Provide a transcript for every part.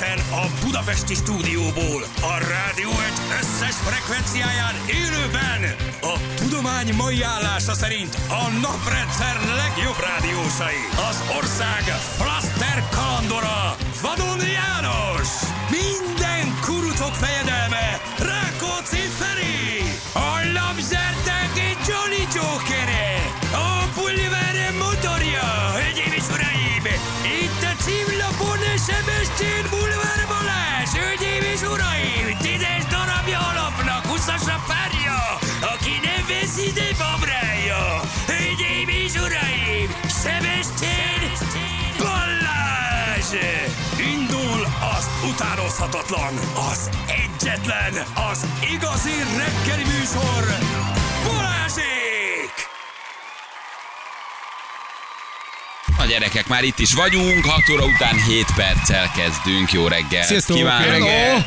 Egyenesen a Budapesti stúdióból, a rádió egy összes frekvenciáján élőben a tudomány mai állása szerint a naprendszer legjobb rádiósai. Az ország Flaster kalandora, Vadon János. Utánozhatatlan, az egyetlen, az igazi reggeli műsor, Balázsék! A gyerekek, már itt is vagyunk, 6 óra után 7 perccel kezdünk. Jó reggelt Sziasztok! kívánok Hello!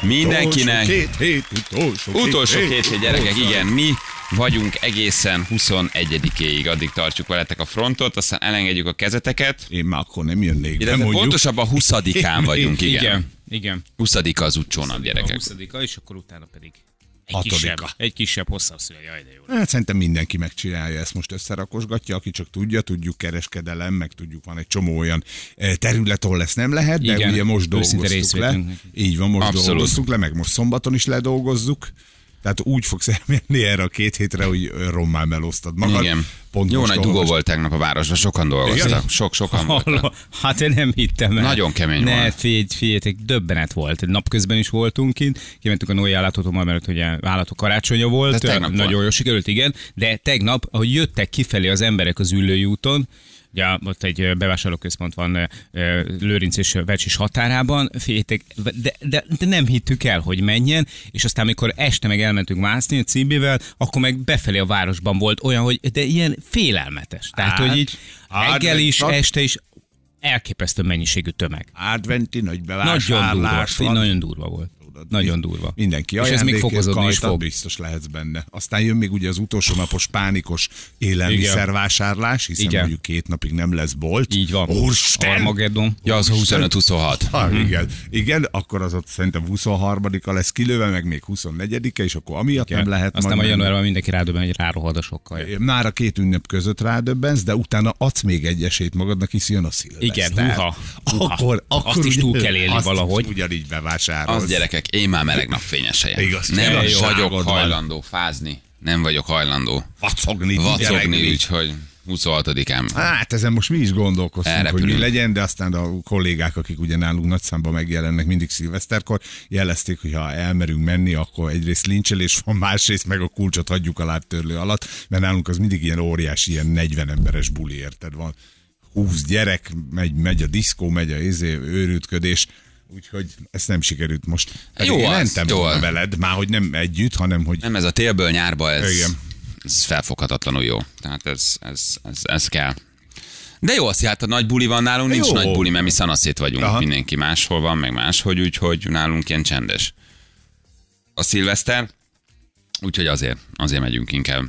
mindenkinek. Két hét, utolsó két Utolsó hét. két hét gyerekek, igen, mi vagyunk egészen 21-éig, addig tartjuk veletek a frontot, aztán elengedjük a kezeteket, Én már akkor nem jönnék illetve pontosabban 20-án vagyunk, igen. Igen, igen. 20 az utcsónap, gyerekek. 20 és akkor utána pedig egy Hatodika. kisebb, egy kisebb hosszabb szüle. Jaj, de jó. Hát szerintem mindenki megcsinálja ezt most összerakosgatja, aki csak tudja, tudjuk kereskedelem, meg tudjuk, van egy csomó olyan eh, terület, ahol ezt nem lehet, de Igen, ugye most dolgoztuk le. Így van, most Abszolút. dolgoztuk le, meg most szombaton is ledolgozzuk. Tehát úgy fogsz elmenni erre a két hétre, hogy rommá melóztad magad. Igen. Pont Jó nagy dugó volt tegnap a városban, sokan dolgoztak. Voltak. Halló, hát én nem hittem el. Nagyon kemény ne, volt. Figy, figyeljetek, döbbenet volt. Napközben is voltunk kint, kimentünk a Noé állatot, mert ugye állatok karácsonya volt. Nagyon volt. jól sikerült, igen. De tegnap, ahogy jöttek kifelé az emberek az ülői úton, Ugye ott egy bevásárlóközpont van Lőrinc és Vecsis határában, féltek, de, de, de, nem hittük el, hogy menjen, és aztán amikor este meg elmentünk mászni a Cibivel, akkor meg befelé a városban volt olyan, hogy de ilyen félelmetes. Tehát, Hát, hogy így reggel is, este is elképesztő mennyiségű tömeg. Adventi nagy Nagyon durva, bevásárlás van. nagyon durva volt. Tudod, Nagyon durva. Mindenki És ez még fokozódni is kajtad, fog. biztos lehetsz benne. Aztán jön még ugye az utolsó napos pánikos élelmiszervásárlás, hiszen Igen. mondjuk két napig nem lesz bolt. Így van. Úristen! Armageddon. Ja, az a 25-26. Ha, igen. igen, akkor az ott szerintem 23-a lesz kilőve, meg még 24-e, és akkor amiatt nem lehet Aztán majd menni. januárban mindenki rádöbben, hogy rárohad a sokkal. Már a két ünnep között rádöbbensz, de utána adsz még egy esélyt magadnak, hisz jön a szilveszter. Igen, húha, húha. Akkor, akkor Azt is túl kell élni valahogy. is Ugyanígy bevásárolsz. Az gyerekek, én már meleg napfényes helyen. Igaz, nem igazságod vagyok van. hajlandó fázni. Nem vagyok hajlandó Vacogni, vacogni, úgyhogy 26-án. Hát ezen most mi is gondolkoztunk, Elrepülünk. hogy mi legyen, de aztán a kollégák, akik ugye nálunk nagy számban megjelennek mindig szilveszterkor, jelezték, hogy ha elmerünk menni, akkor egyrészt lincselés van, másrészt meg a kulcsot hagyjuk a lábtörlő alatt, mert nálunk az mindig ilyen óriási, ilyen 40 emberes buli, érted van. 20 gyerek, megy, megy a diszkó, megy a izé, őrültködés, úgyhogy ezt nem sikerült most. Pedig Jó én mentem jó volna az. veled, már hogy nem együtt, hanem hogy Nem ez a télből nyárba, ez, Igen. ez felfoghatatlanul jó. Tehát ez, ez, ez, ez kell. De jó az, hogy hát a nagy buli van nálunk, nincs Jó. nagy buli, mert mi szanaszét vagyunk. Aha. Mindenki máshol van, meg máshogy, úgyhogy nálunk ilyen csendes. A szilveszter, úgyhogy azért, azért megyünk inkább.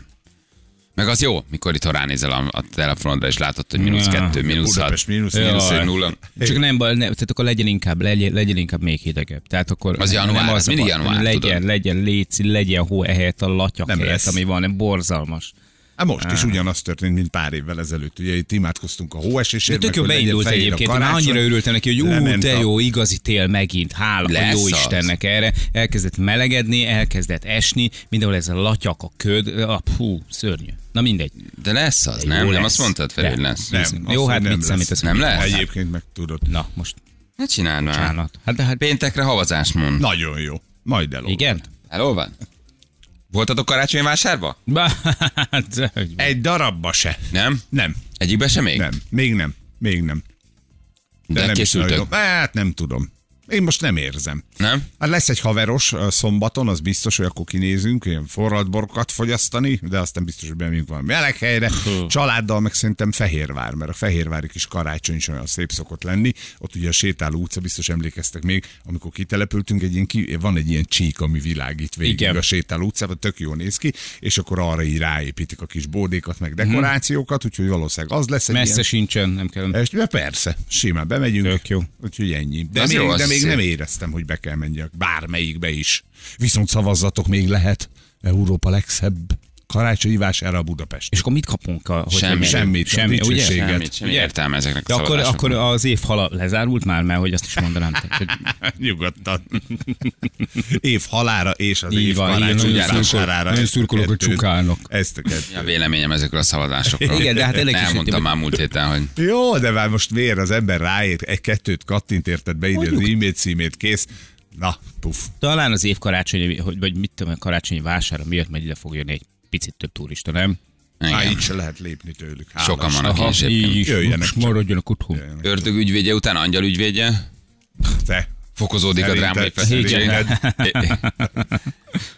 Meg az jó, mikor itt ránézel a, a telefonodra, és látod, hogy mínusz kettő, mínusz hat, mínusz mínusz Jaj. egy, nulla. Csak nem baj, ne, tehát akkor legyen inkább, legyen, legyen inkább még hidegebb. Tehát akkor Az január, nem az mindig január, legyen, tudod. legyen léci, legyen hó ehelyett a latyak Nem helyett, lesz. ami van, nem borzalmas. Hát most is ugyanaz történt, mint pár évvel ezelőtt. Ugye itt imádkoztunk a De hóesésért. tök meg, jó beindult egyébként, én annyira örültem neki, hogy jó, de jó, igazi tél megint, hála Lesz a jó az. Istennek erre. Elkezdett melegedni, elkezdett esni, mindenhol ez a latyak, a köd, a, hú, szörnyű. Na mindegy. De lesz az, Jó nem? Nem lesz. azt mondtad, Feri, hogy De. lesz? Nem, jó, hát nem mit lesz. számít ez? Nem lesz? Egyébként meg tudod. Na, most Ne csináld már. Hát de hát, Péntekre havazás mond. Nagyon jó. Majd elolvad. igen? Elolvad? Voltatok karácsonyi vásárba? Bá, hát, Egy darabba se. Nem? Nem. Egyikbe sem még? Nem. Még nem. Még nem. De, nem is készültök? nagyon. Hát nem tudom. Én most nem érzem. Nem? Hát lesz egy haveros szombaton, az biztos, hogy akkor kinézünk, ilyen forralt borokat fogyasztani, de aztán biztos, hogy bemegyünk valami meleg helyre. Családdal meg szerintem Fehérvár, mert a Fehérvári kis karácsony is olyan szép szokott lenni. Ott ugye a sétáló utca, biztos emlékeztek még, amikor kitelepültünk, egy ilyen ki, van egy ilyen csík, ami világít végig Igen. a sétáló utcában, tök jól néz ki, és akkor arra így ráépítik a kis bódékat, meg dekorációkat, úgyhogy valószínűleg az lesz egy messze ilyen sincsen, nem kell. és, persze, simán bemegyünk. Tök jó. Úgyhogy ennyi. De Az még, jó, az de még még nem éreztem, hogy be kell menjek. Bármelyikbe is. Viszont szavazzatok még lehet. Európa legszebb karácsonyi vására a Budapest. És akkor mit kapunk? A, hogy Semmi. hogy- Semmit, Semmi, ugye? Semmit, semmi Ugye? értelme ezeknek a De akkor, akkor az év hala lezárult már, mert hogy azt is mondanám. Tehát, hogy Nyugodtan. év halára és az év karácsonyi vásárára. Ezt szurkolok. Ezt a kettőt. Ja, véleményem ezekről a szavazásokról. Igen, de hát elég is- Elmondtam már múlt héten, hogy Jó, de már most miért az ember ráért, egy-kettőt kattint érted beírni az e-mail címét, kész. Na, puf. talán az év karácsonyi, hogy, vagy mit tudom, a karácsonyi vására miatt majd ide fog jönni egy picit több turista, nem? Igen. így se lehet lépni tőlük. Hála Sokan vannak is egyébként. így is, Jöjjenek csak. maradjanak otthon. Ördög ügyvédje után angyal ügyvédje, Te. fokozódik a Szerinted- drámai feszültség.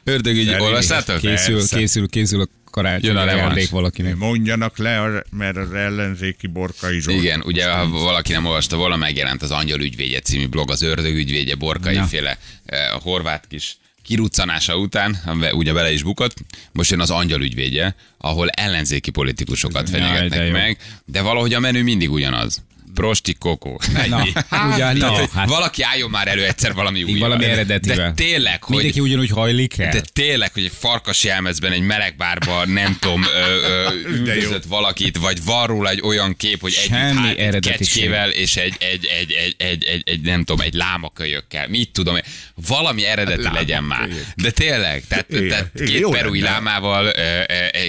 Ördög ügy, olvastátok? Készül, készül, készül a karácsonyi Jön a ajándék valakinek. Mondjanak le, a- mert az ellenzéki borkai Zsolt. Igen, ugye ha valaki nem olvasta volna, megjelent az Angyal ügyvédje című blog, az ördög ügyvédje, Borkai Na. féle eh, a horvát kis kiruccanása után, amiben ugye bele is bukott, most jön az angyal ügyvédje, ahol ellenzéki politikusokat Jaj, de fenyegetnek meg, de valahogy a menü mindig ugyanaz. Prosti kokó. Na, Tehát, hogy hát valaki álljon már elő egyszer valami új. valami eredetivel. De tényleg, hogy mindenki ugyanúgy hajlik el. de tényleg, hogy egy farkas jelmezben, egy meleg bárban, nem tudom, üldözött valakit, vagy van róla egy olyan kép, hogy egy, Semmi hát, kecskével és egy, egy, egy, egy, egy, egy, egy, nem tudom, egy lámakölyökkel. Mit tudom, valami eredeti legyen már. De tényleg, tehát, tehát két perui lámával,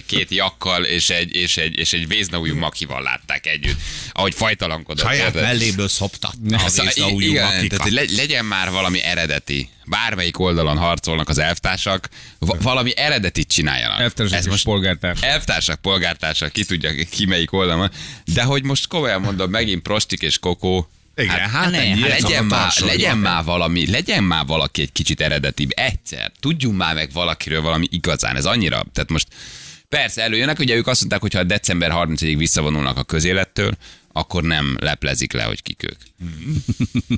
két jakkal és egy, és egy, és egy véznaújú makival látták együtt, ahogy fajtalankodott. Saját Érted? melléből szoptatta a Szóval, igen, tehát hogy le- legyen már valami eredeti. Bármelyik oldalon harcolnak az elvtársak, va- valami eredetit csináljanak. Elvtársak Ez és polgártársak. Elvtársak, polgártársak, ki tudja ki melyik oldalon. De hogy most komolyan mondom, megint prostik és kokó, Igen, hát ne, ennyi, ez legyen, már, legyen már valami, legyen már valaki egy kicsit eredetibb. Egyszer. Tudjunk már meg valakiről valami igazán. Ez annyira, tehát most persze előjönnek, ugye ők azt mondták, hogy ha december 30-ig visszavonulnak a közélettől, akkor nem leplezik le, hogy kik ők.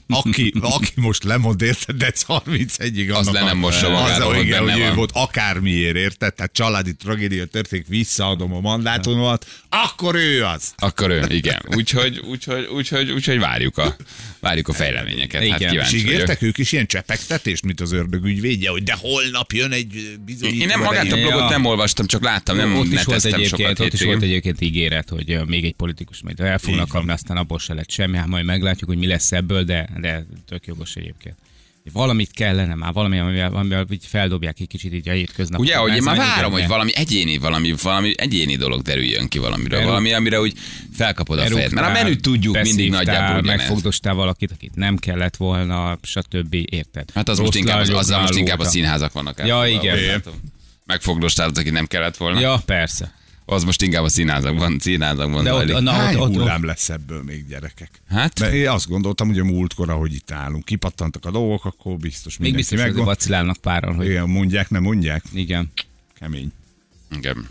aki, aki most lemond érted, de 31-ig Az annak le nem mossa az, magáról, hogy igen, benne hogy ő van. volt akármiért, érted? Tehát családi tragédia történik, visszaadom a mandátumomat, akkor ő az. Akkor ő, igen. Úgyhogy, úgyhogy, úgyhogy, úgyhogy várjuk a, várjuk a fejleményeket. Hát Igen. És kíváncsi vagyok. ígértek ők is ilyen csepegtetést, mint az ördög ügyvédje, hogy de holnap jön egy bizonyító. Én nem magát a blogot Ja. nem olvastam, csak láttam, nem ott is volt egyébként, sokat ott is volt egyébként ígéret, hogy még egy politikus majd el van. kapni, aztán abból se lett semmi, hát majd meglátjuk, hogy mi lesz ebből, de, de tök jogos egyébként. Valamit kellene már, valami, amivel, amivel így feldobják egy kicsit így a hétköznap. Ugye, hogy én már várom, hogy valami egyéni, valami, valami egyéni dolog derüljön ki valamiről, Eru- valami, amire úgy felkapod a fejed. Mert a menüt tudjuk mindig nagyjából ugyanez. Megfogdostál valakit, akit nem kellett volna, stb. Érted? Hát az most Rossz inkább, az, azzal most inkább a színházak vannak. Ja, elfoglalva, igen. Megfogdostál aki nem kellett volna. Ja, persze. Az most inkább a színházakban, színházakban De ott, na, Hány ott, ott, hullám lesz ebből még gyerekek? Hát, Mert én azt gondoltam, hogy a múltkor, ahogy itt állunk, kipattantak a dolgok, akkor biztos még biztos, hogy megvan. vacilálnak páran, hogy Igen, mondják, nem mondják? igen. Kemény. igen.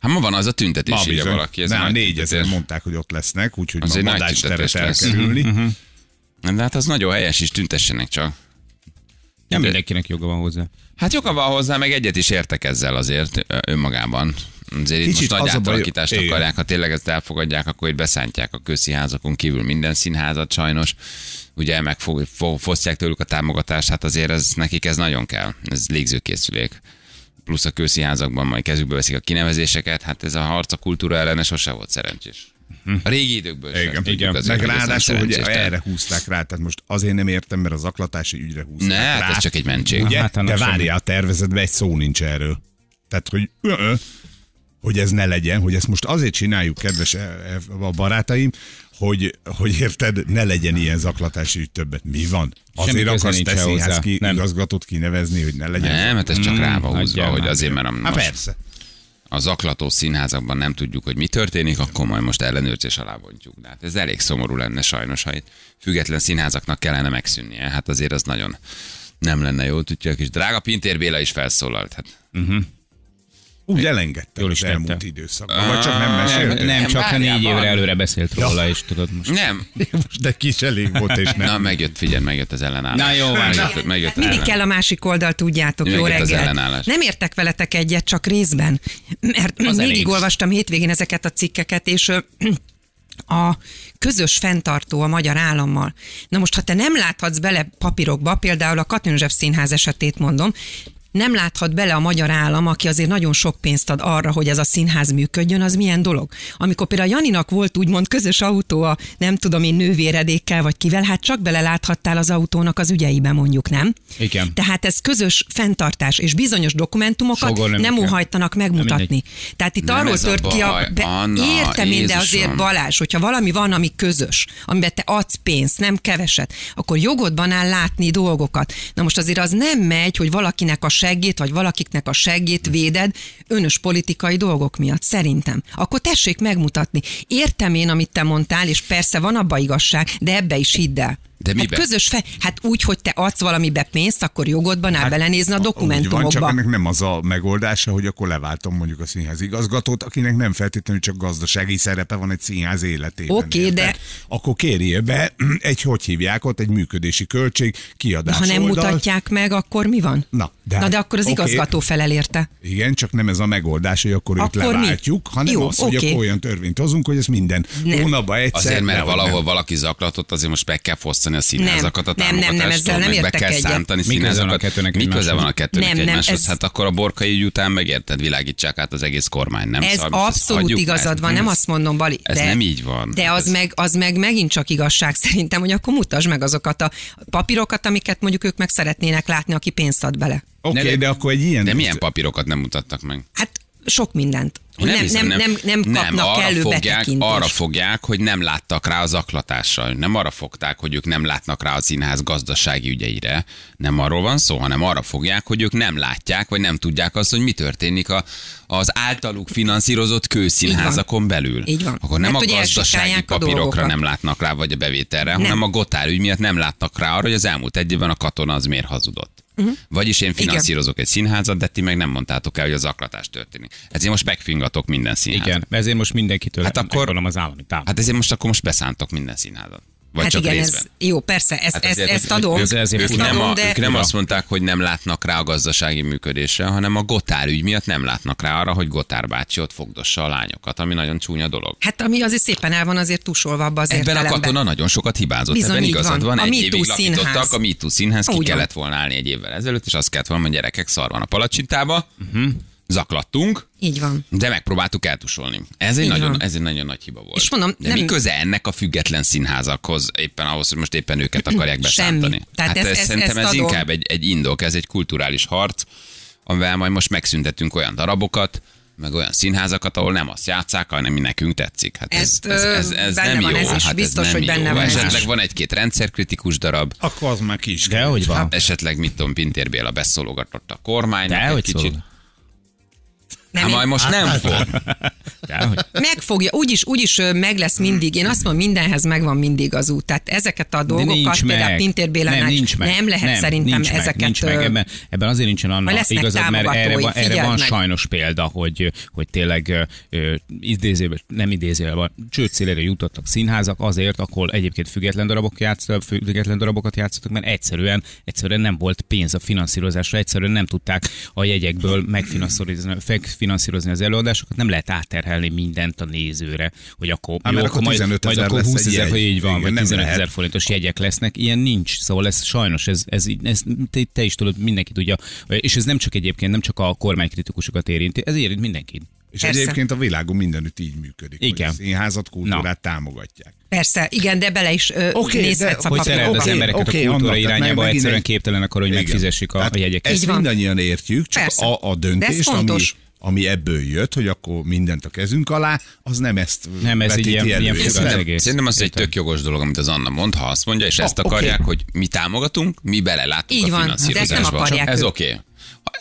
Hát ma van az a tüntetés, Ma írja valaki. Ez 4000 tüntetés. mondták, hogy ott lesznek, úgyhogy Az ma Madács teret elkerülni. Mhm. De hát az nagyon helyes is, tüntessenek csak. Nem De- mindenkinek joga van hozzá. Hát joga van hozzá, meg egyet is értek ezzel azért önmagában. Azért itt most Kicsit nagy az a baj- átalakítást igen. akarják, ha tényleg ezt elfogadják, akkor itt beszántják a közszínházakon kívül minden színházat sajnos. Ugye meg fo- fo- fosztják tőlük a támogatást, hát azért ez, nekik ez nagyon kell. Ez légzőkészülék. Plusz a közszínházakban majd kezükbe veszik a kinevezéseket, hát ez a harc a kultúra ellene sose volt szerencsés. A régi időkből sem Igen, tudjuk igen. azért, Meg ráadásul, hogy erre húzták rá, tehát most azért nem értem, mert a zaklatási ügyre húzták Ne, hát rá. ez csak egy mentség. Ugye? Hát, De várjál, a tervezetben egy szó nincs erről. Tehát, hogy hogy ez ne legyen, hogy ezt most azért csináljuk, kedves e- e- a barátaim, hogy, hogy érted, ne legyen ilyen zaklatási ügy többet. Mi van? Azért köze akarsz te színház ki Nem. igazgatót kinevezni, hogy ne legyen? Nem, hát ez csak rá van húzva, hogy azért, mert a, Hát most persze. a zaklató színházakban nem tudjuk, hogy mi történik, akkor majd most ellenőrzés alá bontjuk. De hát ez elég szomorú lenne sajnos, ha itt független színházaknak kellene megszűnnie. Hát azért az nagyon nem lenne jó. Tudja, kis drága Pintér Béla is felszólalt. Hát, Úgy elengedte Jól az is elmúlt tette. időszakban. Vagy csak nem Nem, mesélte? nem csak négy évre előre beszélt róla, és tudod most. nem. Most de kis elég volt, és nem. Na, megjött, figyelj, megjött az ellenállás. Na, jó van. Megjött, megjött az Mindig ellen- kell a másik oldal, tudjátok, jó az reggelt. ellenállás. Nem értek veletek egyet, csak részben. Mert Az végig elég. olvastam hétvégén ezeket a cikkeket, és a közös fenntartó a magyar állammal. Na most, ha te nem láthatsz bele papírokba, például a Katonzsef Színház esetét mondom, nem láthat bele a magyar állam, aki azért nagyon sok pénzt ad arra, hogy ez a színház működjön, az milyen dolog. Amikor például Janinak volt úgymond közös autó a nem tudom én nővéredékkel, vagy kivel, hát csak beleláthattál az autónak az ügyeibe mondjuk, nem? Igen. Tehát ez közös fenntartás, és bizonyos dokumentumokat nem nem óhajtanak megmutatni. Tehát itt Nem arról ez a tört ki a... baj, Anna, értem én, de azért Balázs, hogyha valami van, ami közös, amiben te adsz pénzt, nem keveset, akkor jogodban áll látni dolgokat. Na most azért az nem megy, hogy valakinek a seggét, vagy valakiknek a seggét véded önös politikai dolgok miatt, szerintem. Akkor tessék megmutatni. Értem én, amit te mondtál, és persze van abba igazság, de ebbe is hidd el. De hát mibe? közös fe... Hát úgy, hogy te adsz valamibe pénzt, akkor jogodban áll belenézni a Úgy van, csak dokumentumokba. ennek nem az a megoldása, hogy akkor leváltom mondjuk a színház igazgatót, akinek nem feltétlenül csak gazdasági szerepe van egy színház életében. Oké, érted? de- Akkor kérjél be egy, hogy hívják ott, egy működési költség, kiadás ha nem oldal. mutatják meg, akkor mi van? Na, de Na hát- de akkor az oké. igazgató felel érte. Igen, csak nem ez a megoldás, hogy akkor, őt Akkor mi? leváltjuk, hanem Jó, az, hogy oké. akkor olyan törvényt hozunk, hogy ez minden Nem. hónapban egyszer. Azért, mert valahol nem. valaki zaklatott, azért most meg kell fosztani a színházakat a Nem, nem, nem, nem, ezzel nem meg be kell egyet. szántani Mi köze van a színházakat. kettőnek Mi köze van a kettőnek Nem, nem, egymáshoz? ez- Hát akkor a borkai ügy után megérted, világítsák át az egész kormány, nem? Ez Szóval abszolút hagyjuk, igazad ezt- van, nem azt mondom, Bali. Ez de, nem így van. De az, Ez- meg, az meg megint csak igazság szerintem, hogy akkor mutasd meg azokat a papírokat, amiket mondjuk ők meg szeretnének látni, aki pénzt ad bele. Oké, Ne- de akkor egy ilyen... De milyen papírokat nem mutattak meg? Hát sok mindent. Én Nem, hiszem, nem, nem, nem kapnak arra kellő fogják, betekintést. arra fogják, hogy nem láttak rá az aklatással. Nem arra fogták, hogy ők nem látnak rá a színház gazdasági ügyeire. Nem arról van szó, hanem arra fogják, hogy ők nem látják, vagy nem tudják azt, hogy mi történik a, az általuk finanszírozott kőszínházakon belül. Így van. Akkor nem Mert a gazdasági a papírokra dolgokat. nem látnak rá, vagy a bevételre, Nem. hanem a gotár ügy miatt nem láttak rá arra, hogy az elmúlt egy évben a katona az miért hazudott. Uh-huh. Vagyis én finanszírozok egy színházat, de ti meg nem mondtátok el, hogy az aklatás történik. Ezért most megfingatok minden színházat. Igen, ezért most mindenkitől Hát akkor az állami támogatást. Hát ezért most akkor most beszántok minden színházat. Vagy Hát csak igen, részben. ez, jó, persze, ezt, Hát ezt, ezért, ezt adom. ők, ezt nem, adom, a, de... ők nem azt mondták, hogy nem látnak rá a gazdasági működésre, hanem a Gotár ügy miatt nem látnak rá arra, hogy Gotár bácsi ott fogdossa a lányokat, ami nagyon csúnya dolog. Hát ami azért szépen el van azért tusolva abba az Ebben a értelemben. katona nagyon sokat hibázott. Bizony, Ebben igazad van. van. A Egy évig lakítottak, színház. a MeToo színház ki Úgy van. kellett volna állni egy évvel ezelőtt, és azt kellett volna, hogy gyerekek szar van a palacsintába, Mhm. Zaklattunk, Így van. de megpróbáltuk eltusolni. Ez egy, Így nagyon, van. ez egy nagyon nagy hiba volt. És mondom, de nem- mi köze ennek a független színházakhoz, éppen ahhoz, hogy most éppen őket akarják Semmi. beszántani? Tehát hát ez- ez, ez- szerintem ez adom. inkább egy, egy indok, ez egy kulturális harc, amivel majd most megszüntetünk olyan darabokat, meg olyan színházakat, ahol nem azt játszák, hanem mi nekünk tetszik. Hát ez, Ezt, ez, ez, ez benne nem van jó. ez is, hát biztos, ez nem hogy benne jó. van ez Esetleg van egy-két rendszerkritikus darab, Akkor az már ki is De kell. hogy van? esetleg mit tudom, Pintér Béla beszólogatott a kormánynak De egy hogy kicsit. szól? Nem, Hát majd most nem fog. De hogy? Megfogja, úgyis, úgyis meg lesz mindig. Én azt mondom, mindenhez megvan mindig az út. Tehát ezeket a De dolgokat, nincs például meg. Pintér Bélánál nem, nincs meg. nem lehet szerintem nincs ezeket... Meg, nincs meg. Ebben, ebben azért nincsen Anna Majd lesznek igazad, mert erre van, erre van meg. sajnos példa, hogy, hogy tényleg ö, idézőben, nem idézőben, szélére jutottak színházak azért, ahol egyébként független darabok játszottak, független darabokat játszottak, mert egyszerűen, egyszerűen nem volt pénz a finanszírozásra, egyszerűen nem tudták a jegyekből megfinanszírozni, megfinanszírozni az előadásokat, nem lehet átterhelni mindent a nézőre, hogy akkor, Hát, mert akkor majd, 15 majd akkor lesz 20 egy ezer, hogy így van, vagy nem 15 ezer forintos jegyek lesznek, ilyen nincs. Szóval ez sajnos, ez, ez, ez te, te, is tudod, mindenki tudja, és ez nem csak egyébként, nem csak a kormánykritikusokat érinti, ez érint mindenkit. És Persze. egyébként a világon mindenütt így működik. hogy Igen. a színházat, kultúrát támogatják. Persze, igen, de bele is ö, de nézhetsz a Hogy Papír- tereld az embereket oké, a kultúra annak, irányába, meg- egyszerűen egy- képtelenek arra, hogy Igen. megfizessék a, a jegyeket. Ezt mindannyian értjük, csak Persze. a, a De döntés, ami. Ami ebből jött, hogy akkor mindent a kezünk alá, az nem ezt Nem, ez így ilyen- ilyen Szerintem, szerintem az egy Értem. tök jogos dolog, amit az Anna mond, ha azt mondja, és ezt oké. akarják, hogy mi támogatunk, mi belelátunk Így a van, de ezt nem finanszírozásba. akarják ez oké. Okay.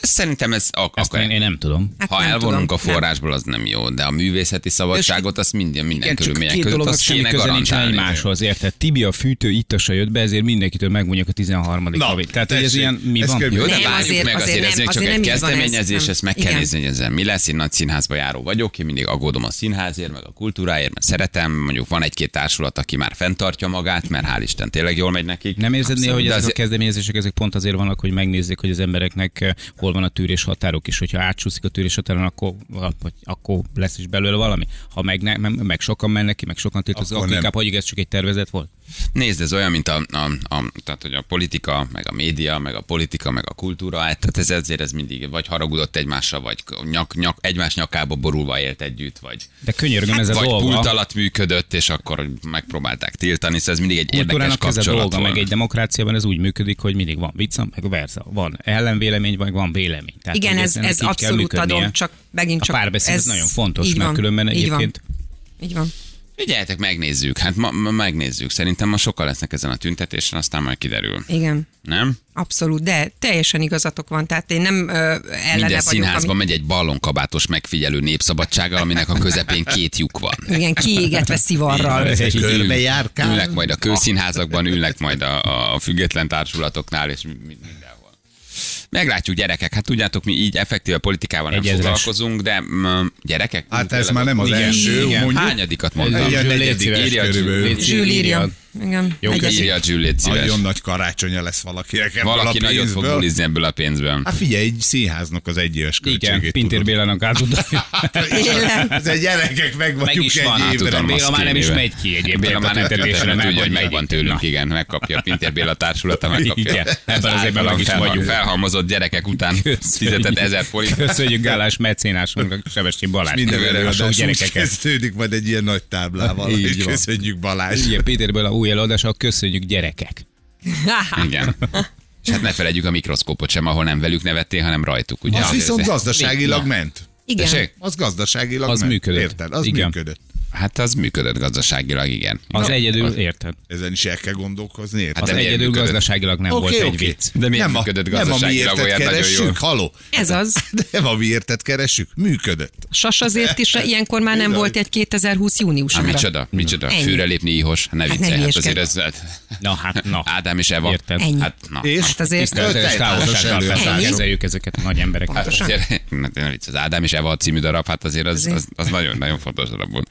Szerintem ez ak- Ezt akkor, én, én nem tudom. Hát ha nem elvonunk tudom, a forrásból, az nem jó, de a művészeti szabadságot azt minden, minden Igen, körülmények két között dolognak azt semmi kéne köze nincs garantálni. egymáshoz, érted? Tibi a fűtő itt se jött be, ezért mindenkitől megmondjuk a 13. Na, havi. Tehát, hogy ez ilyen, mi ez van? Jó, de Nem, várjuk azért- meg, azért, azért ez még csak azért egy kezdeményezés, ezt meg kell nézni, hogy ezen mi lesz. Én nagy színházba járó vagyok, én mindig aggódom a színházért, meg a kultúráért, mert szeretem, mondjuk van egy-két társulat, aki már fenntartja magát, mert hál' Isten tényleg jól megy nekik. Nem érzed néha, hogy ezek a kezdeményezések ezek pont azért vannak, hogy megnézzék, hogy az embereknek hol van a tűrés határok, és hogyha átsúszik a tűrés határon, akkor, akkor lesz is belőle valami. Ha meg, ne, meg, sokan mennek ki, meg sokan tiltakoznak, Akkor akkor inkább hagyjuk, ez csak egy tervezet volt. Nézd, ez olyan, mint a, a, a, tehát, hogy a politika, meg a média, meg a politika, meg a kultúra, hát tehát ez ezért ez mindig vagy haragudott egymásra, vagy nyak, nyak, egymás nyakába borulva élt együtt, vagy, De könyörgöm, ez a vagy dolga. pult alatt működött, és akkor megpróbálták tiltani, szóval ez mindig egy érdekes kultúrának ez a kapcsolat dolga, volt. meg egy demokráciában ez úgy működik, hogy mindig van vicca, meg versa. Van ellenvélemény, meg van vélemény. Tehát, Igen, ez, ez abszolút adom, csak megint A csak párbeszéd ez nagyon fontos, így mert van, különben így van, egyébként Így van. Figyeljetek, megnézzük. Hát ma, ma megnézzük. Szerintem ma sokkal lesznek ezen a tüntetésen, aztán majd kiderül. Igen. Nem? Abszolút, de teljesen igazatok van. Tehát én nem ö, ellene Minden vagyok. színházban ami- megy egy ballonkabátos megfigyelő népszabadsággal, aminek a közepén két lyuk van. Igen, kiégetve szivarral. Ez egy Ül- körbejárkál. Ülnek majd a kőszínházakban, ülnek majd a, a független társulatoknál, és mi- mi- mindenhol. Meglátjuk gyerekek, hát tudjátok, mi így effektíve politikával nem foglalkozunk, de mm, gyerekek? Hát ez már nem az első, Igen. mondjuk. Hányadikat mondtam? Írja. Légy Zsül írja. Igen. Jó. Írja Jill, légy szíves. Nagyon nagy karácsonya lesz valakinek ebből Valaki a nagyot fog bulizni ebből a pénzből. Hát figyelj, egy színháznak az egyéves Igen, költségét Pintér tudod. Bélának át tudod. Ez egy gyerekek, meg Meg vagyunk is egy van. évre. tudom, Béla már nem is megy ki egyébként Béla a már nem tudja, mert tudja, hogy megvan tőlünk, igen, megkapja. Pintér Béla társulata megkapja. Igen, ebben az évben meg is vagyunk. Felhalmozott gyerekek után fizetett ezer forint. Köszönjük Gálás mecénásunknak, Sebestyen Balázs. Minden a sok előadás úgy gyerekeket. kezdődik majd egy ilyen nagy táblával, köszönjük Balázs. Igen, Péterből a új előadása, köszönjük gyerekek. Igen. És hát ne felejtjük a mikroszkópot sem, ahol nem velük nevettél, hanem rajtuk. Ugye? Az viszont gazdaságilag ment. Igen. Tessék? Az gazdaságilag Az ment. működött. Érted? Az Igen. működött. Hát az működött gazdaságilag, igen. Az egyedül, érted? Ezen is el kell gondolkozni, érted? Hát Az de egyedül működött? gazdaságilag nem volt egy vicc. De miért nem a, működött nem a gazdaságilag miértet olyan nagyon jól? keressük, haló. Ez az. Nem a miértet keressük, működött. Sas azért is ilyenkor már nem volt egy 2020 Hát júniusára. micsoda, micsoda, Ennyi. főre lépni ihos, ne Hát viccelj, hát hülyeskedj. azért ez, Na hát, na. Ádám és Eva. Érted. Ennyi. Hát, na. És Hát azért- Tiszteletes távolsággal kezeljük ezeket a nagy embereket. Hát azért, hát az Ádám és Eva című darab, hát azért az, az, az nagyon, nagyon fontos darab volt.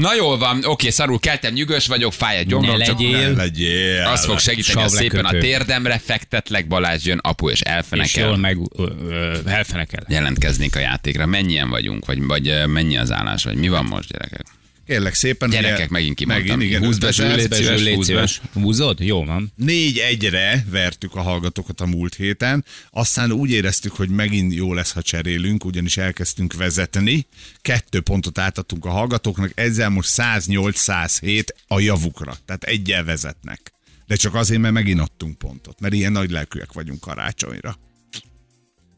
Na jól van, oké, szarul keltem, nyugös vagyok, fáj a gyomrom, Ne csak legyél. Ne legyél. az fog segíteni, hogy szépen a térdemre fektetlek, Balázs jön, apu és És elfenekel. jól meg elfenekel. jelentkeznék a játékra. Mennyien vagyunk, vagy, vagy mennyi az állás, vagy mi van most, gyerekek? Kérlek szépen. Gyerekek, ugye- megint kimondtam. Megint, igen. Húzd be, légy szíves, Légy szíves. Húzod? Jó van. Négy egyre vertük a hallgatókat a múlt héten, aztán úgy éreztük, hogy megint jó lesz, ha cserélünk, ugyanis elkezdtünk vezetni, kettő pontot átadtunk a hallgatóknak, ezzel most 108-107 a javukra, tehát egyel vezetnek. De csak azért, mert megint adtunk pontot, mert ilyen nagy lelkűek vagyunk karácsonyra.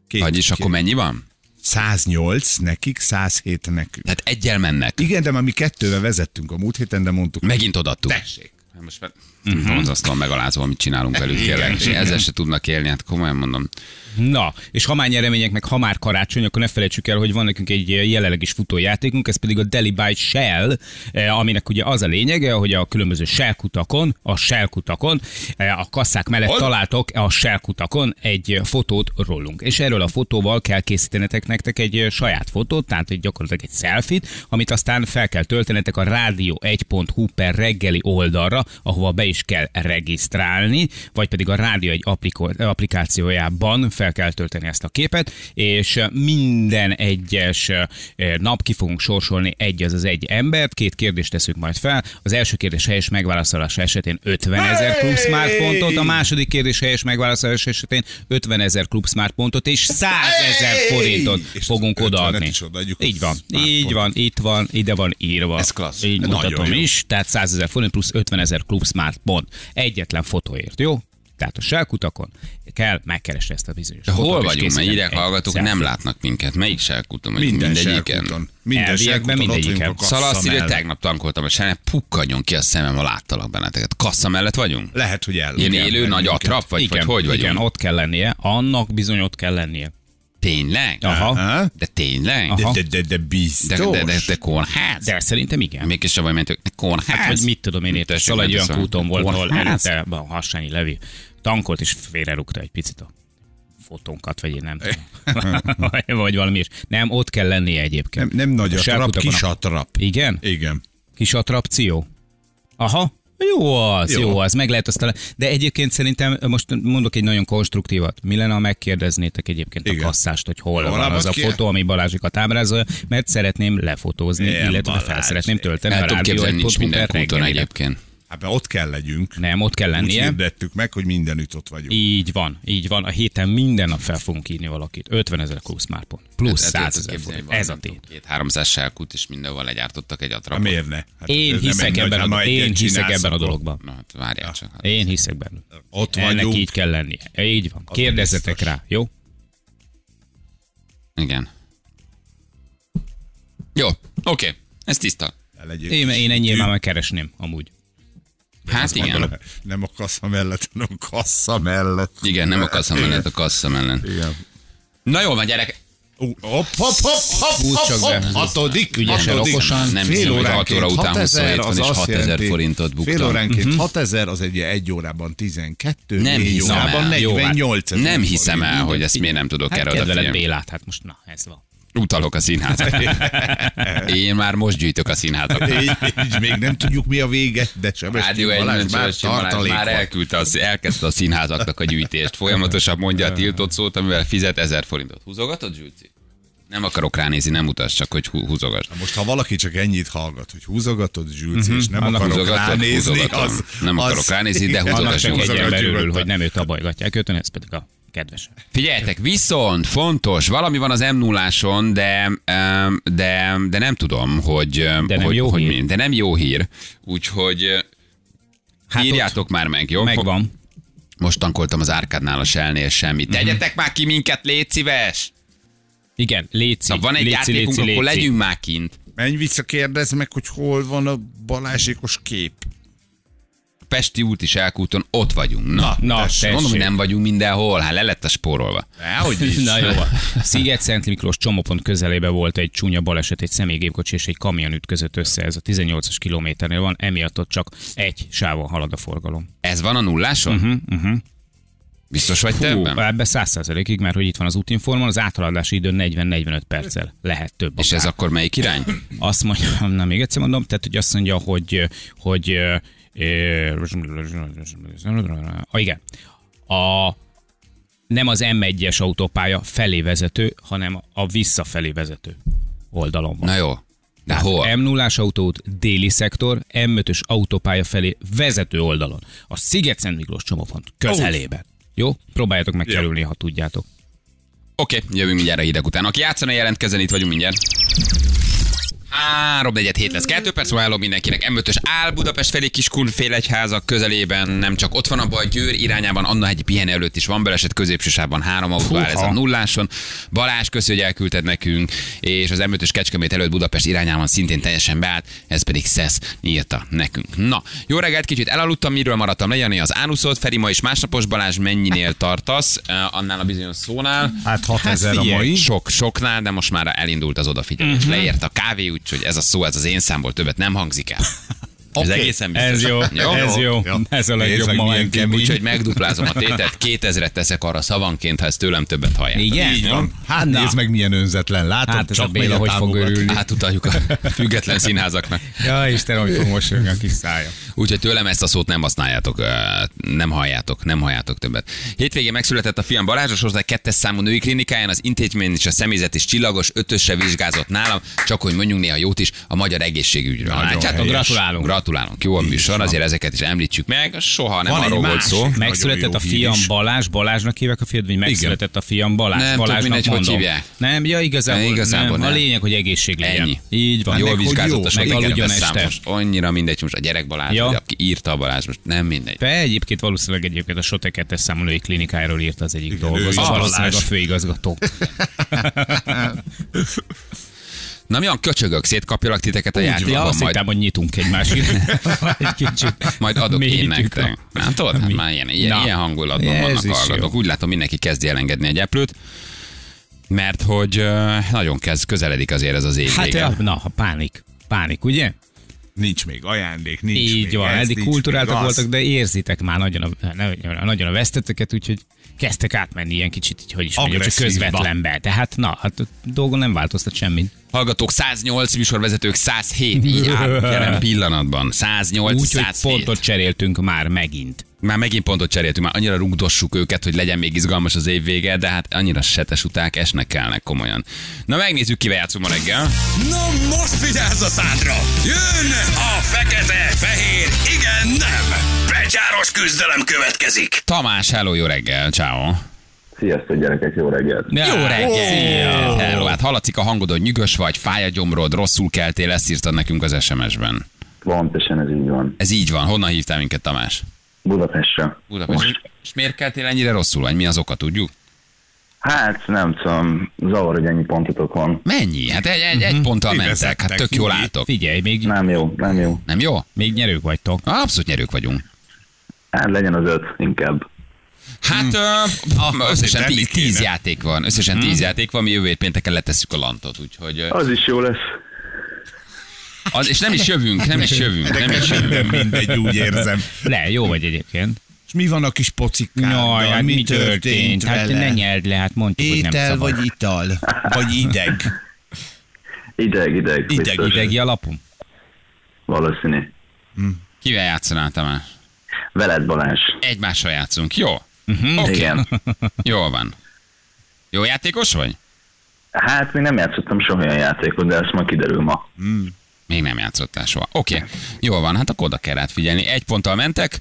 Két, Vagyis akkor mennyi van? 108 nekik, 107 nekünk. Tehát egyel mennek. Igen, de már mi kettővel vezettünk a múlt héten, de mondtuk, Megint odaadtuk. tessék. Hát Most már uh-huh. borzasztóan megalázva, amit csinálunk velük tényleg. És ezzel se tudnak élni, hát komolyan mondom. Na, és ha már nyeremények, meg ha már karácsony, akkor ne felejtsük el, hogy van nekünk egy jelenleg is futó játékunk, ez pedig a Deli by Shell, eh, aminek ugye az a lényege, hogy a különböző Shell kutakon, a Shell kutakon, eh, a kasszák mellett Hol? találtok a Shell kutakon egy fotót rólunk. És erről a fotóval kell készítenetek nektek egy saját fotót, tehát egy gyakorlatilag egy selfit, amit aztán fel kell töltenetek a rádió1.hu per reggeli oldalra, ahova be is kell regisztrálni, vagy pedig a rádió egy applikációjában fel kell tölteni ezt a képet, és minden egyes nap ki fogunk sorsolni egy az az egy embert, két kérdést teszünk majd fel. Az első kérdés helyes megválaszolása esetén 50 ezer klub smart pontot, a második kérdés helyes megválaszolása esetén 50 ezer klub smart pontot és 100 ezer forintot És fogunk 50-et odaadni. Így van, így van, itt van, ide van írva. Ez klassz. Így mutatom is, tehát 100 ezer forint plusz 50 ezer klub smart pont. Egyetlen fotóért, jó? Tehát a selkutakon kell megkeresni ezt a bizonyos De hol vagyunk? Egy hallgatók, selfie. nem látnak minket. Melyik selkuton? Minden mindegyiken? Minden ott mindegyiken. a Szóval mellett. tegnap tankoltam, és ne pukkadjon ki a szemem, ha láttalak benneteket. Kassa mellett vagyunk? Lehet, hogy el. Ilyen Igen, élő nagy atrap, vagy, igen, vagy hogy igen, vagyunk? ott kell lennie, annak bizony ott kell lennie. Tényleg? Aha. De tényleg? Aha. De, de, de, de De, biztos. de, de, de kórház? De szerintem igen. Mégis vagy mentők. Kórház? Hát, vagy mit tudom én, Tessék, szóval egy olyan megteszem. úton volt, ahol előtte a Hassányi Levi tankolt, és félrerúgta egy picit a fotónkat, vagy én nem tudom. vagy valami is. Nem, ott kell lennie egyébként. Nem, nem nagy A atrap, kis a- atrap. Igen? Igen. Kis attrapció? Aha, Jó az, jó. Jó. az, meg lehet azt De egyébként szerintem most mondok egy nagyon konstruktívat. Mi lenne, ha megkérdeznétek egyébként a Igen. kasszást, hogy hol Hol van az a fotó, ami Balázsikat ábrázolja, mert szeretném lefotózni, Ilyen illetve fel Balázs. szeretném tölteni El a tudom rádió képzelni, nincs 1.hu minden kúton egyébként. Hát ott kell legyünk. Nem, ott kell Úgy lennie. hirdettük meg, hogy mindenütt ott vagyunk. Így van, így van. A héten minden nap fel fogunk írni valakit. 50 ezer plusz már pont. Plusz El 100 tudod ezer forint. Ez a tény. Két 300 sárkút, és mindenhol legyártottak egy Hát atrapot. miért ne? Hát Én hiszek ebben, a, én hiszek ebben a dologban. Na, hát várjál csak. Hát. Én hiszek benne. Ott Ennek vagyunk. így kell lennie. Így van. Kérdezzetek rá, jó? Igen. Jó, oké. Ez tiszta. Én, én ennyi már megkeresném, amúgy. Hát igen. Gondolom, Nem a kassa mellett, hanem a kassa mellett. Igen, nem a kassa mellett, a kassa mellett. Igen. Na jól van, gyerek. Hopp, hopp, hopp, hopp, hopp, hopp, hatodik, Ügyesen, hatodik. okosan. Nem Fél 6 óránként óra után 6000, 27 van, az és azt 6000 jelenti, forintot buktam. Fél óránként Mhm. 6000, az egy egy órában 12, Nem négy hiszem órában el. Jó, hát 48 ezer Nem hiszem el, hogy ezt miért nem tudok Hát erre kedveled odafigyelni. Bélát, hát most na, ez van. Utalok a színházat. Én már most gyűjtök a színházat. Még nem tudjuk mi a vége, de Rádió Sebestyén egy Balázs már tartalék már elküldte, az, elkezdte a színházaknak a gyűjtést. Folyamatosan mondja a tiltott szót, amivel fizet 1000 forintot. Húzogatod, Zsülci? Nem akarok ránézni, nem utas, csak hogy hú- húzogass. Most ha valaki csak ennyit hallgat, hogy húzogatod Zsülci, és nem Annak akarok ránézni, az, Nem az, akarok ránézni, de húzogass Annak csak egy húzogatjuk ember örül, nyugodtan. hogy nem őt abajgatják őtön, ez pedig a kedves. Figyeljetek, viszont fontos, valami van az m 0 de, de, de nem tudom, hogy, De nem hogy, jó hogy hír. mi. De nem jó hír, úgyhogy hát írjátok már meg, jó? Megvan. Most tankoltam az árkádnál a Shell-nél semmit. Mhm. Tegyetek már ki minket, légy szíves! Igen, léci. Szóval van egy léci, játékunk, léci, akkor léci. legyünk már kint. Menj vissza, kérdezd meg, hogy hol van a balázsékos kép. Pesti út is elkúton, ott vagyunk. Na, Na, tessék. mondom, hogy nem vagyunk mindenhol, hát le lett a spórolva. Dehogy is. Na jó van. Sziget-Szent Miklós csomópont közelébe volt egy csúnya baleset, egy személygépkocsi és egy kamion ütközött össze, ez a 18-as kilométernél van, emiatt ott csak egy sávon halad a forgalom. Ez van a nulláson? Uh-huh, uh-huh. Biztos vagy te Hú, ebben? ebbe 100%-ig, mert hogy itt van az útinformon, az áthaladási idő 40-45 perccel lehet több. És ez akár. akkor melyik irány? Azt mondja, na még egyszer mondom, tehát hogy azt mondja, hogy, hogy ah, igen, a nem az M1-es autópálya felé vezető, hanem a visszafelé vezető oldalon van. Na jó. De hol? m 0 autóút déli szektor, M5-ös autópálya felé vezető oldalon. A Sziget-Szent Miklós csomópont közelében. Jó? Próbáljátok megkerülni, ha tudjátok. Oké, okay, jövünk mindjárt a hideg után. Aki játszana, jelentkezzen, itt vagyunk mindjárt. 3 4 hét lesz. Kettő perc múlva mindenkinek. M5-ös áll Budapest felé Kiskunfélegyházak közelében. Nem csak ott van a baj, Győr irányában, Anna egy pihenő előtt is van baleset, középső sávban három autó áll, ez a nulláson. Balázs, köszi, hogy elküldted nekünk, és az M5-ös Kecskemét előtt Budapest irányában szintén teljesen beállt, ez pedig Szesz írta nekünk. Na, jó reggelt, kicsit elaludtam, miről maradtam lejani az ánuszot, Feri ma is másnapos Balázs, mennyinél tartasz? Annál a bizonyos szónál. Hát 6000 a mai. Sok, soknál, de most már elindult az odafigyelés. Uh-huh. Leért a kávé, úgyhogy ez a szó, ez az én számból többet nem hangzik el. Ez Oké. egészen biztos. Ez jó, jó? ez jó. Jó. Ez a legjobb ma. Úgyhogy megduplázom a tétet, 2000-et teszek arra szavanként, ha ezt tőlem többet hallják. Igen? Így van. Hát nézd meg, milyen önzetlen. Látod, Hát ez csak a Béla hogy fog örülni. Átutaljuk a független színházaknak. Ja, Isten, hogy fog mosolyogni a kis szája. Úgyhogy tőlem ezt a szót nem használjátok, nem halljátok, nem halljátok többet. Hétvégén megszületett a fiam Balázs, a Sorzály kettes számú női klinikáján, az intézmény és a személyzet is csillagos, ötösre vizsgázott nálam, csak hogy mondjunk néha jót is a magyar egészségügyről. Látjátok? Gratulálunk. Gratulálunk. Jó a műsor, azért ezeket is említsük meg. Soha nem Van arról volt szó. Megszületett a fiam is. Balázs, Balázsnak hívják a fiad, vagy megszületett a fiam Balázs. Nem, Balázsnak mindegy, hogy mondom. hívják. Nem, ja, igazából, Nem, igazából nem. A nem. lényeg, hogy egészség legyen. Ennyi. Így van. Jól hogy vizsgázott jó, a számos. Annyira mindegy, most a gyerek Balázs, Ja. vagy aki írta a Balázs, most nem mindegy. Be egyébként valószínűleg egyébként a Sote 2 számú női klinikájáról írt az egyik is Valószínűleg Balázs. a főigazgató. Na mi van, köcsögök, szétkapjalak titeket a Ja, játékban, azt majd, hittem, hogy nyitunk egymás irányba. Egy kicsit. majd adok én nektek. a- Hát tudod, hát már ilyen, ilyen, Na. ilyen hangulatban Ez vannak hallgatók. Úgy látom, mindenki kezdi elengedni egy eplőt, mert hogy nagyon kezd, közeledik azért ez az év Hát, na, ha pánik. Pánik, ugye? Nincs még ajándék, nincs Így még van, ez, eddig kulturáltak voltak, de érzitek már nagyon a, nagyon a veszteteket, úgyhogy kezdtek átmenni ilyen kicsit, így, hogy is mondjam, csak közvetlenbe. Tehát na, hát a dolgon nem változtat semmit. Hallgatók 108, műsorvezetők 107, így áll jelen pillanatban. 108, Úgyhogy 107. pontot cseréltünk már megint. Már megint pontot cseréltünk, már annyira rugdossuk őket, hogy legyen még izgalmas az év vége, de hát annyira setes uták esnek kellnek komolyan. Na megnézzük, kivel játszunk ma reggel. Na most vigyázz a szádra! Jön a fekete, fehér, igen, nem! Becsáros küzdelem következik! Tamás, hello, jó reggel, ciao. Sziasztok gyerekek, jó reggelt! Jó reggel! Hello, hát hallatszik a hangod, hogy nyugos vagy, fáj a gyomrod, rosszul keltél, ezt írtad nekünk az SMS-ben. Pontosan ez így van. Ez így van. Honnan hívtál minket, Tamás? Budapestre. Budapest. Most. És miért keltél ennyire rosszul, vagy mi az oka, tudjuk? Hát nem tudom, zavar, hogy ennyi pontotok van. Mennyi? Hát egy, egy, egy ponttal Ti mentek, hát tök jól álltok. Figyelj, még, Nem jó, nem jó. Nem jó? még nyerők vagytok. Abszolút nyerők vagyunk. Hát legyen az öt inkább. Hát ö, összesen tíz, tíz játék van. Összesen tíz játék van, mi jövő pénteken letesszük a lantot, úgyhogy... Az is jó lesz. Az, és nem is jövünk, nem is jövünk, nem is jövünk. Nem mindegy, úgy érzem. Le, jó vagy egyébként. És mi van a kis pocikáddal? Jaj, hát mi történt? Hát vele? ne nyerd le, hát mondtuk, hogy nem Étel szabad. vagy ital? Vagy ideg? Ideg, ideg. Ideg, biztos. Idegi alapú? Valószínű. Kivel játszanál, Tamás? Veled Balázs. Egymással játszunk, jó? Oké, Igen. jól van. Jó játékos vagy? Hát még nem játszottam soha olyan játékot, de ezt ma kiderül ma. Még nem játszottál soha. Oké, okay. jól van, hát akkor oda kell rád figyelni. Egy ponttal mentek,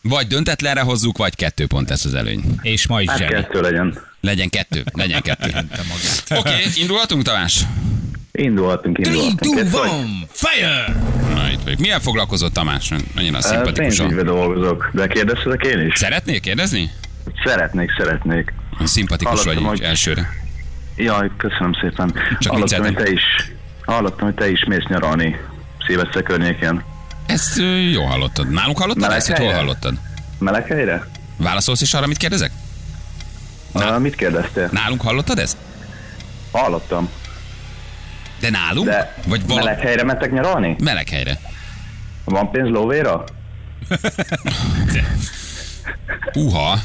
vagy döntetlenre hozzuk, vagy kettő pont lesz az előny. És ma is Hát zseni. kettő legyen. Legyen kettő, legyen kettő. Oké, okay, indulhatunk, Tamás? Indulhatunk, indulhatunk. Kész vagy? fire! Na, itt vagyok. Milyen foglalkozott Tamás? Annyira Ö, szimpatikusan. Pénzügybe dolgozok, de kérdeztetek én is? Szeretnél kérdezni? Szeretnék, szeretnék. Szimpatikus vagy Hallottam, így hogy- elsőre. Jaj, köszönöm szépen. Csak hallottam, hogy te is, hallottam, hogy te is mész nyaralni szilveszter környékén. Ezt jó hallottad. Nálunk hallottad ezt, hol hallottad? Meleg helyre? Válaszolsz is arra, mit kérdezek? Uh, mit kérdeztél? Nálunk hallottad ezt? Hallottam. De nálunk? De vagy vala... meleg helyre mentek nyaralni? meleg helyre. Van pénz lóvéra? Uha.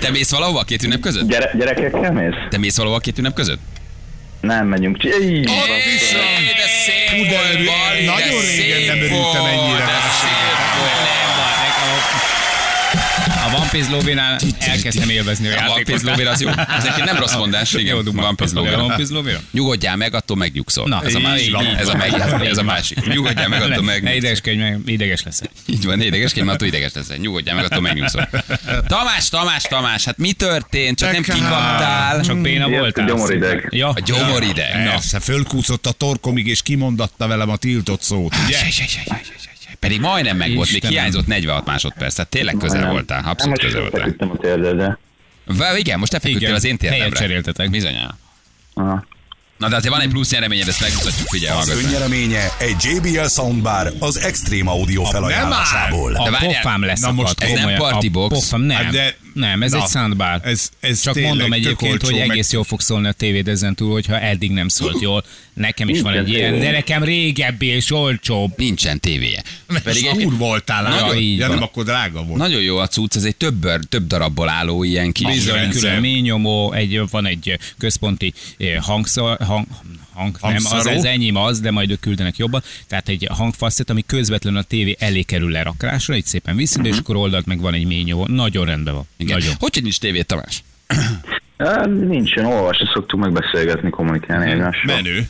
Te mész valahova a két ünnep között? Gyere, gyerekekkel mész? Te mész valahova a két ünnep között? Nem, megyünk. Így, Éj, de szép Hú, de volt, nagyon régen nem örültem ennyire de szép volt. A One Piece lóvénál elkezdtem élvezni a A One játékot. Piece Lóvér az jó. Ez egy nem rossz mondás, igen. Jó. One Piece Lóvér. Piece lóvér? Nyugodjál meg, attól megnyugszol. Na, ez a másik. van. Ez a, meg, ez a másik. Nyugodjál meg, attól Ne megnyugszol. idegeskedj meg, ideges leszel. Így van, idegeskedj, mert attól ideges leszel. Nyugodjál meg, attól megnyugszol. Tamás, Tamás, Tamás, hát mi történt? Csak nem kikaptál. Csak béna voltál. gyomorideg. Ja, A gyomorideg. Na. Fölkúszott a torkomig, és kimondatta velem a tiltott szót, ugye? Pedig majdnem meg volt, még hiányzott 46 másodperc, tehát tényleg közel Nem. voltál, Nem, abszolút közel voltál. feküdtem a térdedre. Vá, igen, most te feküdtél az én helyet térdemre. cseréltetek. Bizonyán. Aha. Na de azért van egy plusz nyereményed, ezt megmutatjuk, figyelj, Az önnyereménye egy JBL Soundbar az Extreme Audio felajánlásából. A De várjál, pofám lesz na most ez nem party A box. Pofám, nem. Hát de- nem, ez na, egy soundbar. ez- ez Csak mondom egyébként, hogy meg- egész jól fog szólni a tévéd ezen túl, hogyha eddig nem szólt jól. Nekem is van egy ilyen, de nekem régebbi és olcsóbb. Nincsen tévéje. Pedig egy, Úr voltál, Ja, nagyon, így ja, nem, akkor drága volt. nagyon jó a cucc, ez egy több, több darabból álló ilyen kis Bizony, külön ményomó, egy, van egy központi eh, hangszor, hang, hang, nem, az, Hangszaró? ez enyém az, de majd ők küldenek jobban. Tehát egy hangfaszet, ami közvetlenül a tévé elé kerül lerakásra, így szépen viszed, és akkor oldalt meg van egy ményomó. Nagyon rendben van. Igen. Nagyon. Hogy nincs tévét, Tamás? Nincsen, olvasni szoktuk megbeszélgetni, kommunikálni egymással. Menő.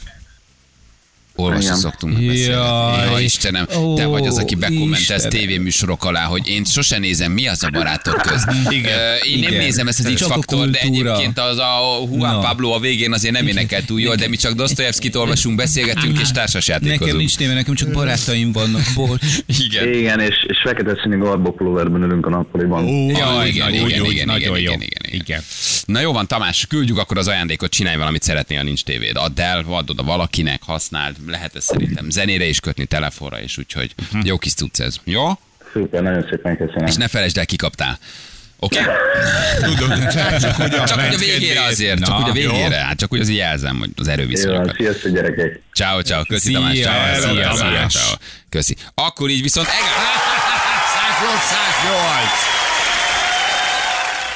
Olvasni Igen. szoktunk megbeszélgetni. Jaj. Ja, Istenem, te Ó, vagy az, aki bekommentelsz tévéműsorok alá, hogy én sose nézem, mi az a barátok közt. Igen. Ö, Én nem Igen. nézem ezt az Csak a X-faktor, de egyébként az a Juan Na. Pablo a végén azért nem énekel túl jól, de mi csak Dostoyevskit olvasunk, beszélgetünk és társasjátékozunk. Nekem nincs téve, nekem csak barátaim vannak, bocs. Igen. Igen, és, és fekete színű garbópulóverben ülünk a nappaliban. Ó, Ja, igen, igen, igen, nagyon igen, jó. Na jó van, Tamás, küldjük akkor az ajándékot, csinálj valamit szeretnél, nincs tévéd. Add el, add oda valakinek, használd, lehet ez szerintem zenére is kötni, telefonra is, úgyhogy jó kis cucc ez. Jó? Szuper, nagyon szépen köszönöm. És ne felejtsd el, kikaptál. Oké? Tudom, csak, csak hogy a, Csak hogy a végére azért, csak Na, hogy a jó. végére, hát csak hogy azért jelzem, hogy az erőviszonyokat. sziasztok gyerekek. Ciao, ciao, köszi Szia, Tamás, ciao, szia, ciao, szia. ciao. Köszi. Akkor így viszont egál. 108.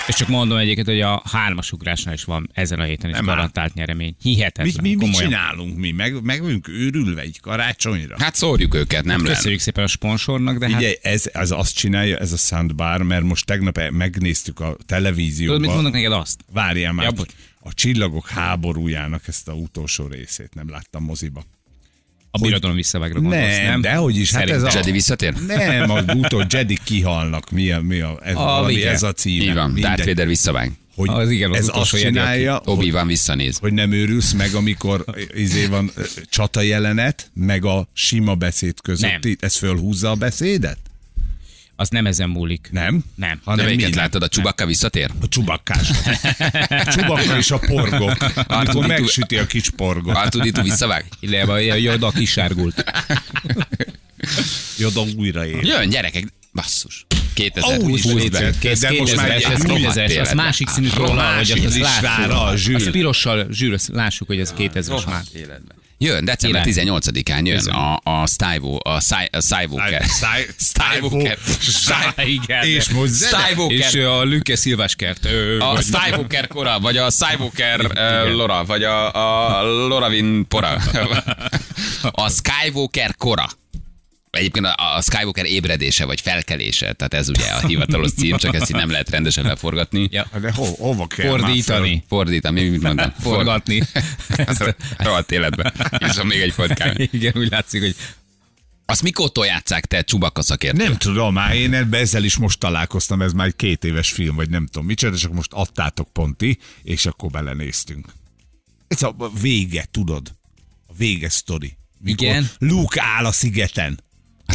És csak mondom egyébként, hogy a hármas ugrásnál is van ezen a héten is Nem garantált nyeremény. Hihetetlen. Mi, mi, mit komolyan. csinálunk mi? Meg, meg vagyunk őrülve egy karácsonyra? Hát szórjuk őket, nem lehet. Köszönjük szépen a sponsornak, de hát Ugye ez, ez azt csinálja, ez a soundbar, mert most tegnap e- megnéztük a tudod, mit televízióban. mondok neked azt? Várjál már, Ja, a csillagok háborújának ezt a utolsó részét nem láttam moziba. A birodalom visszavágra gondolsz, Nem, nem? de hogy is, hát ez a... Jedi visszatér? Nem, az utol Jedi kihalnak, mi a, mi a, ez, A valami, vége. ez a címe. Így van. Darth Vader visszavág. hogy Az igen, az ez azt csinálja, obi van visszanéz. hogy nem őrülsz meg, amikor izé van csata jelenet, meg a sima beszéd között. Nem. Ez fölhúzza a beszédet? Az nem ezen múlik. Nem? Nem. De Hanem minden. látod, a csubakka visszatér? A csubakkás. A csubakka és a porgok. Amikor R2D2 megsüti a kis porgot. Artuditu visszavág? Illetve a Yoda kisárgult. Joda újra él. Jön, gyerekek, basszus. 2020 Úristen, létezett. de- de most már 2000-es, ez 2000-es, az életben. másik színű róla, hogy az lássuk. zsűr. Az pirossal, zsűr, azt lássuk, hogy ez 2000-es már. Jön, december Király. 18-án jön a, a Stivo, a, Sci- a Skywalker. Igen. És most. Skywalker. És a Lüke Szilváskert. A Skywalker kora, vagy a Skywalker uh, Lora, vagy a, a Loravin pora. A Skywalker kora. Egyébként a, a Skywalker ébredése, vagy felkelése, tehát ez ugye a hivatalos cím, csak ezt így nem lehet rendesen leforgatni. Ja. De ho, hova kell Fordítani. mi mit mondtam? Forgatni. Rohadt életben. Iszom még egy fordkát. Igen, úgy látszik, hogy Azt mikor játszák te Csubakka szakértő? Nem tudom, már én ebbe ezzel is most találkoztam, ez már egy két éves film, vagy nem tudom micsoda, csak most adtátok ponti, és akkor belenéztünk. Ez a vége, tudod? A vége sztori. Mikor Igen. Luke áll a szigeten.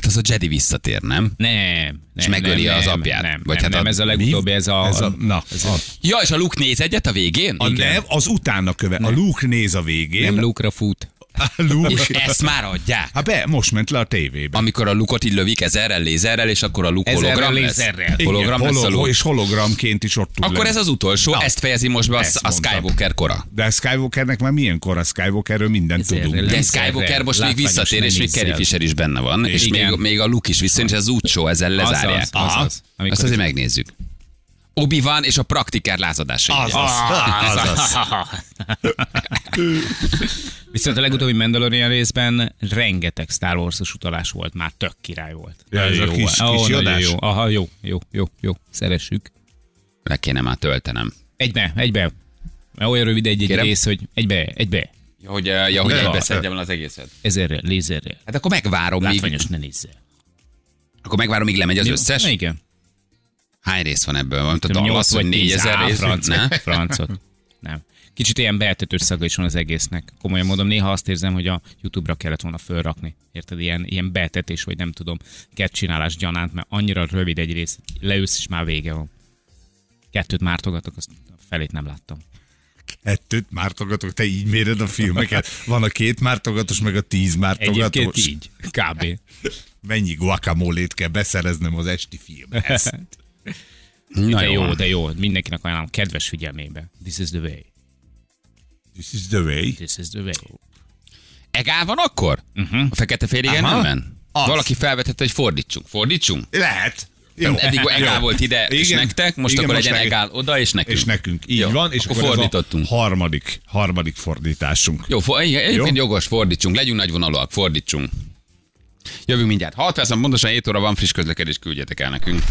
Hát az a Jedi visszatér, nem? nem. nem És megöli nem, az apját. Nem, Vagy nem, hát nem, a- ez a legutóbbi, ez a... Ez a, na, ez a, Ja, és a Luke néz egyet a végén? a nem, az utána köve. A Luke néz a végén. Nem Luke-ra fut. Luke. És ezt már adják? Hát be, most ment le a tévébe. Amikor a Lukot így lövik ezerrel, lézerrel, és akkor a Ezerrel, hologram lesz? lézerrel. Hologram Igen, lesz a holo- Luke. És hologramként is ott tud Akkor lenni. ez az utolsó, Na, ezt fejezi most be a, ezt a. Skywalker kora. De a Skywalkernek már milyen kor a Skywalkerről mindent Ezerrel tudunk. De Skywalker most még visszatér, és még. Carrie Fisher is benne van, és még, még a Luke is visszajön, és ez úgy show, ezzel lezárják. Azaz, azaz. Aha. Amikor Azt azért megnézzük. Obi van és a praktikár lázadásai. Azaz. Azaz. Viszont a legutóbbi Mandalorian részben rengeteg Star Wars-os utalás volt, már tök király volt. Ja, ez Nagyon a jó kis- kis jodás? jó. Aha, jó, jó, jó, jó. Szeressük. Le kéne már töltenem. Egybe, egybe. Mert olyan rövid egy, egy rész, hogy egybe, egybe. Hogy, eh, ja, hogy Ja. egybeszedjem el az egészet. Ezerrel, lézerrel. Hát akkor megvárom, míg, Látványos, ne nézzel. akkor megvárom, míg lemegy az összes. Na, igen. Hány rész van ebből? Van, tehát hogy vagy tíz. négyezer Á, rész? francot. Ne? Francot. Nem. Kicsit ilyen beeltetős szaga is van az egésznek. Komolyan mondom, néha azt érzem, hogy a YouTube-ra kellett volna fölrakni. Érted? Ilyen, ilyen beeltetés, vagy nem tudom, kettcsinálás gyanánt, mert annyira rövid egy rész, leülsz, és már vége van. Kettőt mártogatok, azt a felét nem láttam. Kettőt mártogatok, te így méred a filmeket. Van a két mártogatós, meg a tíz Egyébként mártogatós. így. Kb. Mennyi guacamole-t kell beszereznem az esti filmhez. Na De jó, de jó. Mindenkinek ajánlom kedves figyelmébe. This is the way. This is the way. This is the way. Egál van akkor? Uh-huh. A fekete félig Aha. nemben? Az. Valaki felvetette, hogy fordítsunk. Fordítsunk? Lehet. Jó. Eddig egál volt ide, és Igen. nektek, most Igen, akkor most legyen meg- egál oda, és nekünk. És nekünk. Így Jó, van, és akkor akkor, fordítottunk. a harmadik, harmadik fordításunk. Jó, for, igen, egyébként Jó. jogos, fordítsunk, legyünk nagyvonalúak, fordítsunk. Jövünk mindjárt. 6 perc, pontosan 7 óra van friss közlekedés, küldjetek el nekünk.